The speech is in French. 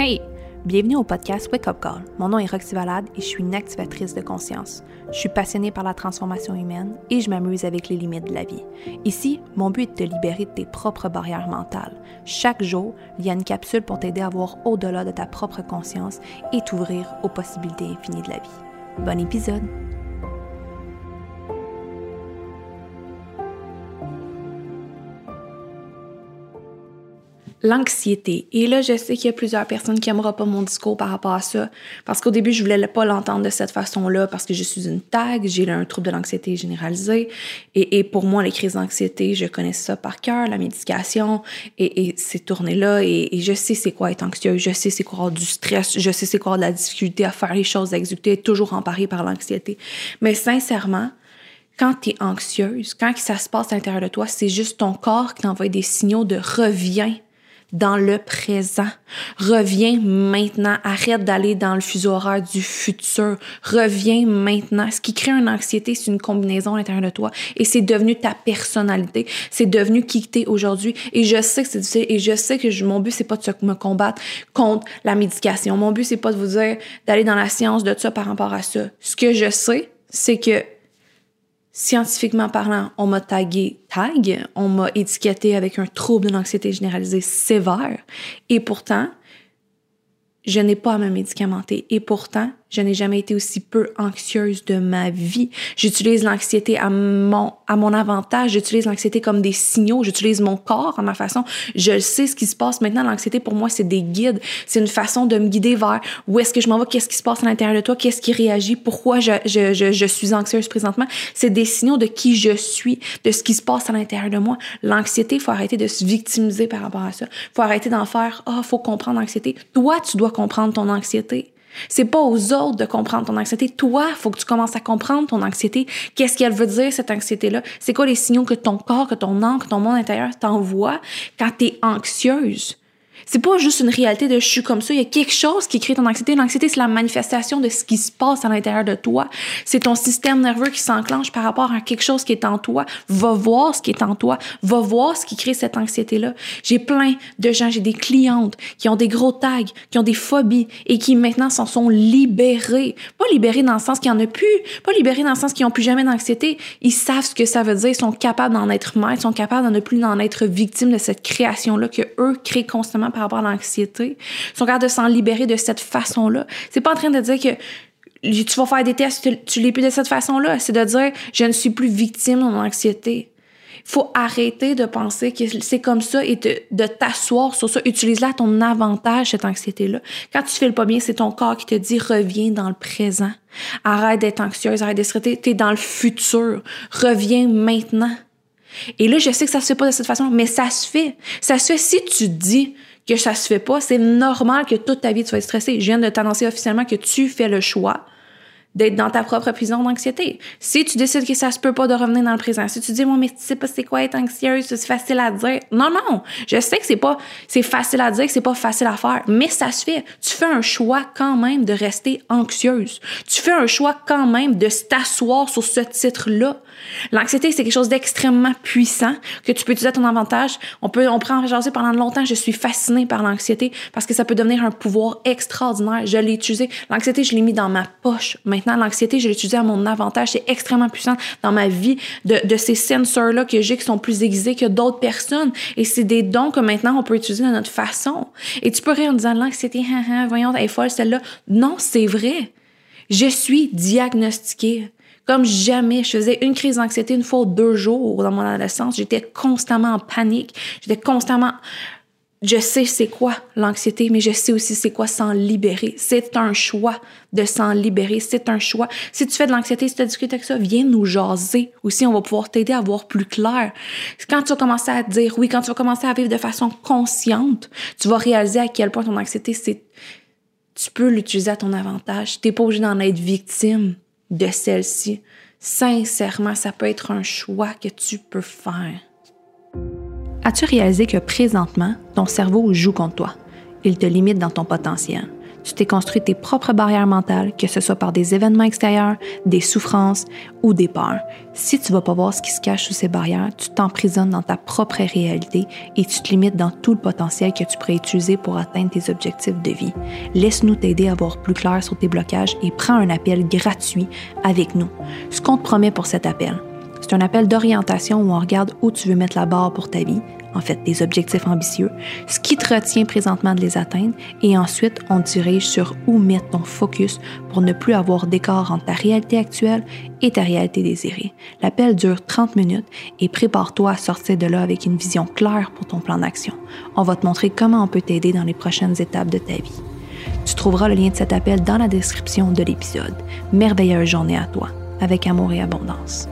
Hey! Bienvenue au podcast Wake Up Call. Mon nom est Roxy Valade et je suis une activatrice de conscience. Je suis passionnée par la transformation humaine et je m'amuse avec les limites de la vie. Ici, mon but est de te libérer de tes propres barrières mentales. Chaque jour, il y a une capsule pour t'aider à voir au-delà de ta propre conscience et t'ouvrir aux possibilités infinies de la vie. Bon épisode! L'anxiété. Et là, je sais qu'il y a plusieurs personnes qui n'aimeront pas mon discours par rapport à ça, parce qu'au début, je voulais pas l'entendre de cette façon-là, parce que je suis une tag, j'ai un trouble de l'anxiété généralisée, et, et, pour moi, les crises d'anxiété, je connais ça par cœur, la médication, et, et ces tournées-là, et, je sais c'est quoi être anxieux, je sais c'est quoi avoir du stress, je sais c'est quoi avoir de la difficulté à faire les choses, à exécuter, toujours emparé par l'anxiété. Mais sincèrement, quand tu es anxieuse, quand ça se passe à l'intérieur de toi, c'est juste ton corps qui t'envoie des signaux de reviens dans le présent. Reviens maintenant. Arrête d'aller dans le fuseau horaire du futur. Reviens maintenant. Ce qui crée une anxiété, c'est une combinaison à l'intérieur de toi et c'est devenu ta personnalité. C'est devenu qui t'es aujourd'hui. Et je sais que c'est difficile et je sais que mon but, c'est pas de me combattre contre la médication. Mon but, c'est pas de vous dire d'aller dans la science de ça par rapport à ça. Ce que je sais, c'est que scientifiquement parlant, on m'a tagué tag, on m'a étiqueté avec un trouble de l'anxiété généralisée sévère, et pourtant, je n'ai pas à me médicamenter. Et pourtant, je n'ai jamais été aussi peu anxieuse de ma vie. J'utilise l'anxiété à mon, à mon avantage. J'utilise l'anxiété comme des signaux. J'utilise mon corps à ma façon. Je sais ce qui se passe. Maintenant, l'anxiété, pour moi, c'est des guides. C'est une façon de me guider vers où est-ce que je m'en vais, qu'est-ce qui se passe à l'intérieur de toi, qu'est-ce qui réagit, pourquoi je, je, je, je suis anxieuse présentement. C'est des signaux de qui je suis, de ce qui se passe à l'intérieur de moi. L'anxiété, faut arrêter de se victimiser par rapport à ça. Faut arrêter d'en faire, ah, oh, faut comprendre l'anxiété. Toi, tu dois comprendre ton anxiété. C'est pas aux autres de comprendre ton anxiété. Toi, faut que tu commences à comprendre ton anxiété. Qu'est-ce qu'elle veut dire, cette anxiété-là? C'est quoi les signaux que ton corps, que ton âme, que ton monde intérieur t'envoie quand tu anxieuse? C'est pas juste une réalité de je suis comme ça. Il y a quelque chose qui crée ton anxiété. L'anxiété, c'est la manifestation de ce qui se passe à l'intérieur de toi. C'est ton système nerveux qui s'enclenche par rapport à quelque chose qui est en toi. Va voir ce qui est en toi. Va voir ce qui crée cette anxiété-là. J'ai plein de gens, j'ai des clientes qui ont des gros tags, qui ont des phobies et qui maintenant s'en sont libérés. Pas libérés dans le sens qu'il n'y en a plus. Pas libérés dans le sens qu'ils n'ont plus jamais d'anxiété. Ils savent ce que ça veut dire. Ils sont capables d'en être maîtres. Ils sont capables d'en ne plus d'en être victimes de cette création-là que eux créent constamment par rapport à l'anxiété, sont capables de s'en libérer de cette façon-là. C'est pas en train de dire que tu vas faire des tests, tu, l'es plus de cette façon-là. C'est de dire, je ne suis plus victime de mon anxiété. Il faut arrêter de penser que c'est comme ça et de, t'asseoir sur ça. Utilise-la à ton avantage, cette anxiété-là. Quand tu fais le pas bien, c'est ton corps qui te dit reviens dans le présent. Arrête d'être anxieuse, arrête de stresser. T'es dans le futur. Reviens maintenant. Et là, je sais que ça se fait pas de cette façon, mais ça se fait. Ça se fait si tu dis, que ça se fait pas, c'est normal que toute ta vie tu sois stressé. Je viens de t'annoncer officiellement que tu fais le choix d'être dans ta propre prison d'anxiété. Si tu décides que ça se peut pas de revenir dans le présent, si tu dis moi mais tu sais pas c'est quoi être anxieuse, c'est facile à dire. Non non, je sais que c'est pas c'est facile à dire, que c'est pas facile à faire, mais ça se fait. Tu fais un choix quand même de rester anxieuse. Tu fais un choix quand même de t'asseoir sur ce titre-là. L'anxiété, c'est quelque chose d'extrêmement puissant que tu peux utiliser à ton avantage. On peut on prend en jaser pendant longtemps, je suis fascinée par l'anxiété parce que ça peut devenir un pouvoir extraordinaire. Je l'ai utilisé. L'anxiété, je l'ai mis dans ma poche. Maintenant l'anxiété, je l'utilise à mon avantage. C'est extrêmement puissant dans ma vie de, de ces sensors-là que j'ai qui sont plus aiguisés que d'autres personnes. Et c'est des dons que maintenant on peut utiliser de notre façon. Et tu peux rire en disant l'anxiété, hein, hein, voyons, elle est folle celle-là. Non, c'est vrai. Je suis diagnostiquée comme jamais. Je faisais une crise d'anxiété une fois deux jours dans mon adolescence. J'étais constamment en panique. J'étais constamment je sais c'est quoi l'anxiété, mais je sais aussi c'est quoi s'en libérer. C'est un choix de s'en libérer. C'est un choix. Si tu fais de l'anxiété, si tu as discuté avec ça, viens nous jaser. Aussi, on va pouvoir t'aider à voir plus clair. Quand tu vas commencer à dire oui, quand tu vas commencer à vivre de façon consciente, tu vas réaliser à quel point ton anxiété, c'est, tu peux l'utiliser à ton avantage. T'es pas obligé d'en être victime de celle-ci. Sincèrement, ça peut être un choix que tu peux faire. As-tu réalisé que présentement, ton cerveau joue contre toi? Il te limite dans ton potentiel. tu t'es construit tes propres barrières mentales, que ce soit par des événements extérieurs, des souffrances ou des peurs. Si tu vas pas voir ce qui se cache sous ces barrières, tu t'emprisonnes dans ta propre réalité et tu te limites dans tout le potentiel que tu pourrais utiliser pour atteindre tes objectifs de vie. Laisse-nous t'aider à voir plus clair sur tes blocages et prends un appel gratuit avec nous. Ce qu'on te promet pour cet appel, c'est un appel d'orientation où on regarde où tu veux mettre la barre pour ta vie, en fait des objectifs ambitieux, ce qui te retient présentement de les atteindre, et ensuite on dirige sur où mettre ton focus pour ne plus avoir d'écart entre ta réalité actuelle et ta réalité désirée. L'appel dure 30 minutes et prépare-toi à sortir de là avec une vision claire pour ton plan d'action. On va te montrer comment on peut t'aider dans les prochaines étapes de ta vie. Tu trouveras le lien de cet appel dans la description de l'épisode. Merveilleuse journée à toi, avec amour et abondance.